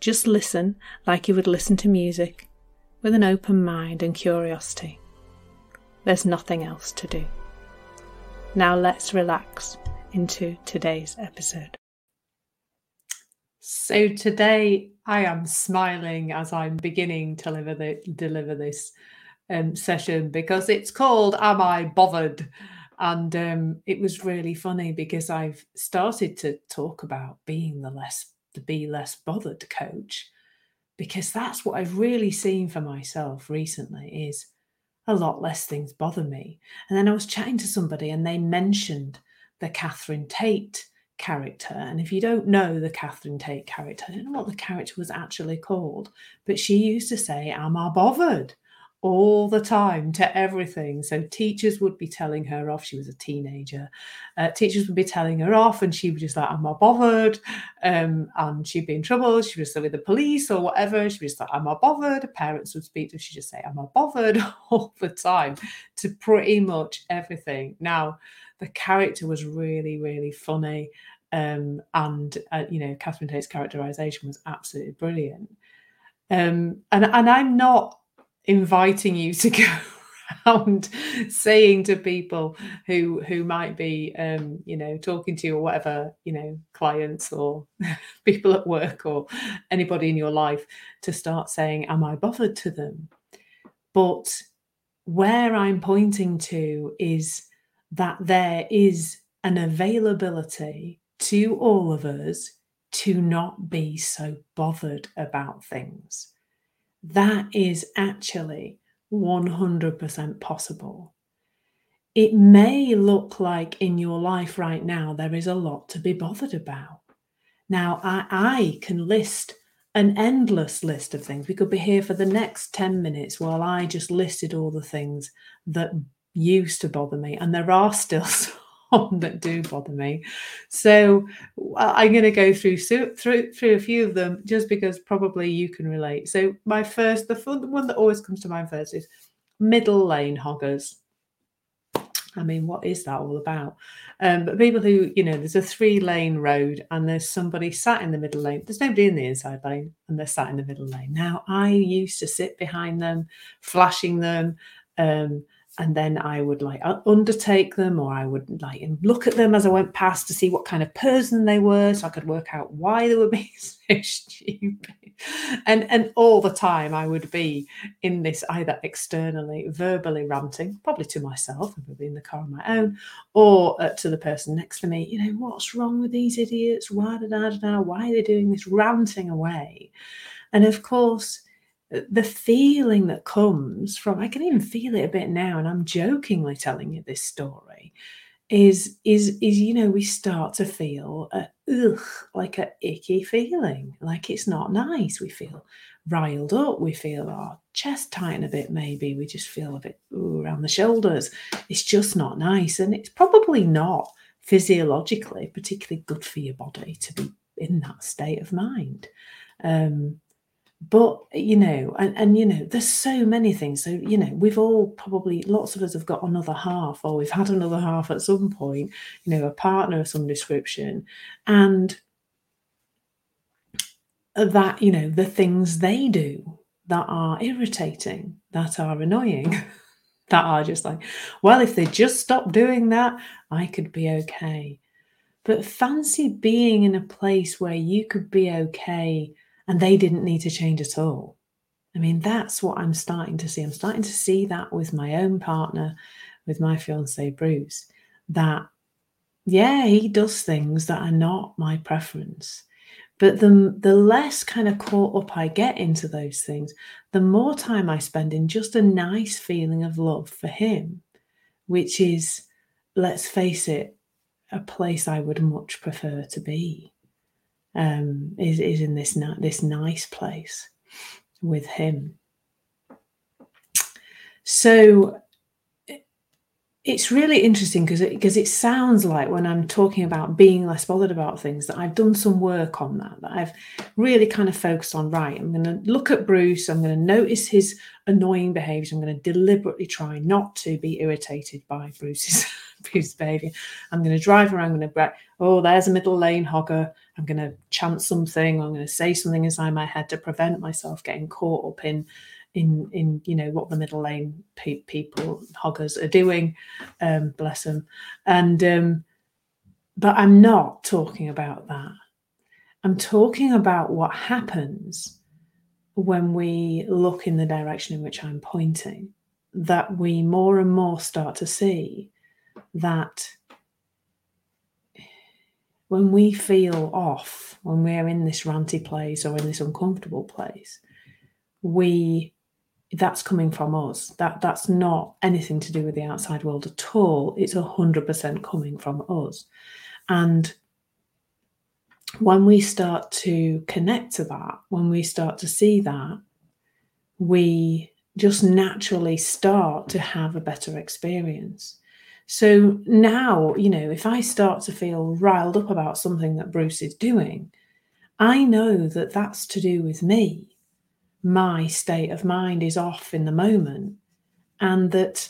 Just listen like you would listen to music, with an open mind and curiosity. There's nothing else to do. Now let's relax into today's episode. So today I am smiling as I'm beginning to deliver, the, deliver this um, session because it's called Am I Bothered? And um, it was really funny because I've started to talk about being the less the be less bothered coach because that's what I've really seen for myself recently is a lot less things bother me. And then I was chatting to somebody and they mentioned the Catherine Tate character. And if you don't know the Catherine Tate character, I don't know what the character was actually called, but she used to say, Am I bothered? All the time to everything. So teachers would be telling her off. She was a teenager. Uh, teachers would be telling her off, and she would just like, "I'm not bothered," um, and she'd be in trouble. She was with the police or whatever. She was like, "I'm not bothered." Parents would speak to her. She'd just say, "I'm not bothered" all the time to pretty much everything. Now, the character was really, really funny. Um, and uh, you know, Catherine Tate's characterization was absolutely brilliant. Um, and and I'm not inviting you to go around saying to people who who might be um you know talking to you or whatever you know clients or people at work or anybody in your life to start saying am i bothered to them? But where i'm pointing to is that there is an availability to all of us to not be so bothered about things that is actually 100% possible. It may look like in your life right now there is a lot to be bothered about. Now, I, I can list an endless list of things. We could be here for the next 10 minutes while I just listed all the things that used to bother me, and there are still that do bother me. So I'm going to go through through through a few of them just because probably you can relate. So my first, the one that always comes to mind first is middle lane hoggers. I mean, what is that all about? Um, but people who, you know, there's a three lane road and there's somebody sat in the middle lane. There's nobody in the inside lane and they're sat in the middle lane. Now, I used to sit behind them, flashing them, um, and then I would like undertake them or I would like look at them as I went past to see what kind of person they were so I could work out why they were being so stupid. And and all the time I would be in this either externally, verbally ranting, probably to myself, probably in the car on my own, or uh, to the person next to me, you know, what's wrong with these idiots? Why did I, why are they doing this ranting away? And of course, the feeling that comes from I can even feel it a bit now, and I'm jokingly telling you this story, is is is you know we start to feel a ugh like a icky feeling, like it's not nice. We feel riled up, we feel our chest tighten a bit, maybe we just feel a bit ooh, around the shoulders. It's just not nice, and it's probably not physiologically particularly good for your body to be in that state of mind. Um, but you know and, and you know there's so many things. So you know we've all probably lots of us have got another half or we've had another half at some point you know a partner of some description. And that you know the things they do that are irritating that are annoying that are just like well if they just stop doing that i could be okay. But fancy being in a place where you could be okay and they didn't need to change at all. I mean, that's what I'm starting to see. I'm starting to see that with my own partner, with my fiance Bruce, that yeah, he does things that are not my preference. But the, the less kind of caught up I get into those things, the more time I spend in just a nice feeling of love for him, which is, let's face it, a place I would much prefer to be um, is is in this this nice place with Him. So it's really interesting because it, because it sounds like when I'm talking about being less bothered about things that I've done some work on that that I've really kind of focused on right I'm going to look at Bruce I'm going to notice his annoying behaviors I'm going to deliberately try not to be irritated by Bruce's Bruce's behavior. I'm going to drive around I'm going to go, oh there's a middle lane hogger I'm going to chant something I'm going to say something inside my head to prevent myself getting caught up in in in you know what the middle lane pe- people hoggers are doing. Um bless them and um but i'm not talking about that. I'm talking about what happens when we look in the direction in which i'm pointing that we more and more start to see that when we feel off when we're in this ranty place or in this uncomfortable place we that's coming from us. That that's not anything to do with the outside world at all. It's hundred percent coming from us. And when we start to connect to that, when we start to see that, we just naturally start to have a better experience. So now, you know, if I start to feel riled up about something that Bruce is doing, I know that that's to do with me my state of mind is off in the moment and that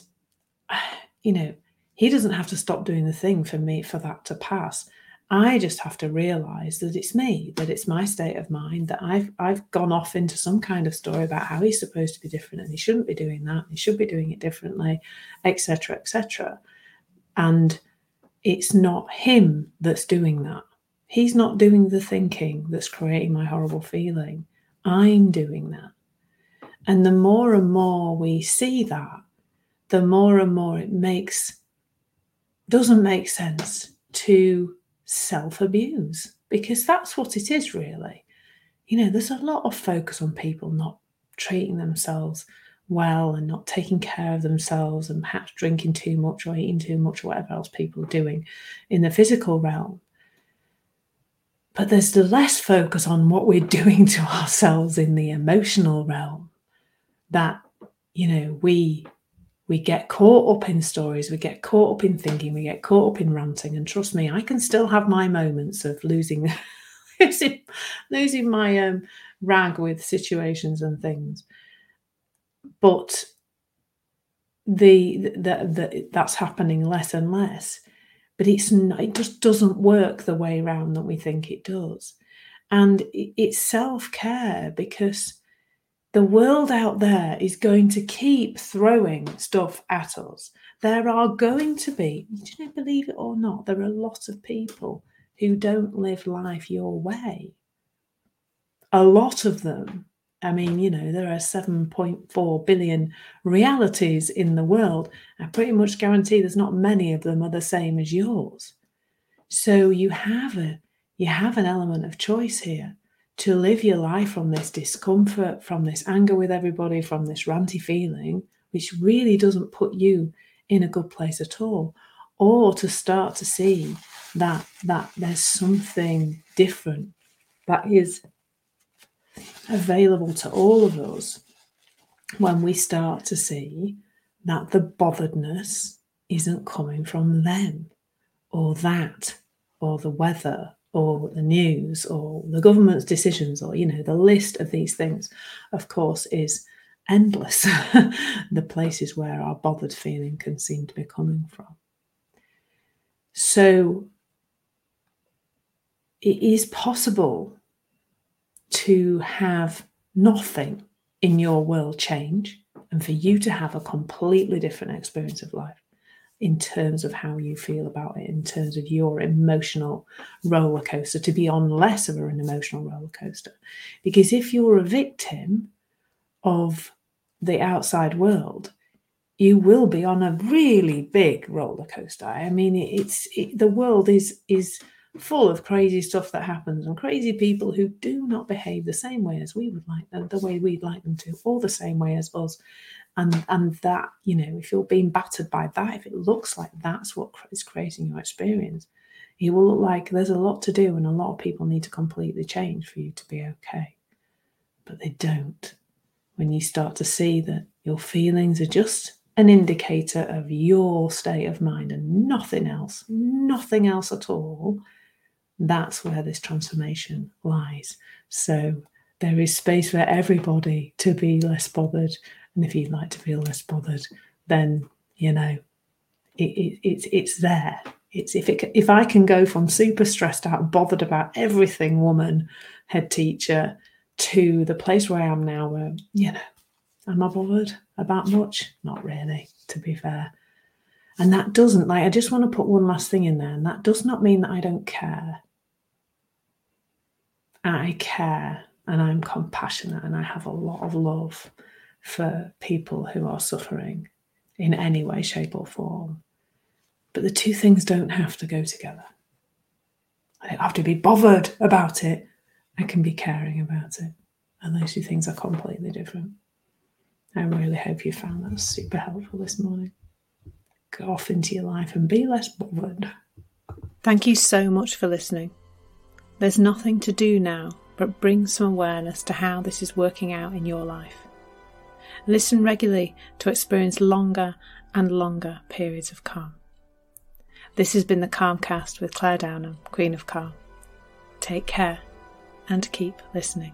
you know he doesn't have to stop doing the thing for me for that to pass. I just have to realize that it's me that it's my state of mind that i've i've gone off into some kind of story about how he's supposed to be different and he shouldn't be doing that he should be doing it differently etc etc and it's not him that's doing that. He's not doing the thinking that's creating my horrible feeling I'm doing that. And the more and more we see that, the more and more it makes doesn't make sense to self abuse because that's what it is really. You know, there's a lot of focus on people not treating themselves well and not taking care of themselves and perhaps drinking too much or eating too much or whatever else people are doing in the physical realm. But there's the less focus on what we're doing to ourselves in the emotional realm that, you know, we we get caught up in stories, we get caught up in thinking, we get caught up in ranting. And trust me, I can still have my moments of losing losing, my um, rag with situations and things. But the, the, the that's happening less and less but it's not, it just doesn't work the way around that we think it does. And it's self care because the world out there is going to keep throwing stuff at us. There are going to be, do you believe it or not, there are a lot of people who don't live life your way. A lot of them I mean, you know, there are 7.4 billion realities in the world. I pretty much guarantee there's not many of them are the same as yours. So you have a you have an element of choice here to live your life from this discomfort, from this anger with everybody, from this ranty feeling, which really doesn't put you in a good place at all, or to start to see that that there's something different that is available to all of us when we start to see that the botheredness isn't coming from them or that or the weather or the news or the government's decisions or you know the list of these things of course is endless. The places where our bothered feeling can seem to be coming from. So it is possible to have nothing in your world change and for you to have a completely different experience of life in terms of how you feel about it, in terms of your emotional roller coaster, to be on less of an emotional roller coaster. Because if you're a victim of the outside world, you will be on a really big roller coaster. I mean, it's it, the world is is full of crazy stuff that happens and crazy people who do not behave the same way as we would like them, the way we'd like them to, or the same way as us. And and that, you know, if you're being battered by that, if it looks like that's what is creating your experience, it will look like there's a lot to do and a lot of people need to completely change for you to be okay. But they don't. when you start to see that your feelings are just an indicator of your state of mind and nothing else, nothing else at all, that's where this transformation lies. So there is space for everybody to be less bothered. And if you'd like to feel less bothered, then, you know, it, it, it's, it's there. It's if it if I can go from super stressed out, bothered about everything, woman, head teacher, to the place where I am now, where you know, am I bothered about much? Not really, to be fair. And that doesn't like I just want to put one last thing in there, and that does not mean that I don't care. I care and I'm compassionate and I have a lot of love for people who are suffering in any way, shape, or form. But the two things don't have to go together. I don't have to be bothered about it. I can be caring about it. And those two things are completely different. I really hope you found that super helpful this morning. Go off into your life and be less bothered. Thank you so much for listening. There's nothing to do now but bring some awareness to how this is working out in your life. Listen regularly to experience longer and longer periods of calm. This has been the Calmcast with Clare Downham, Queen of Calm. Take care and keep listening.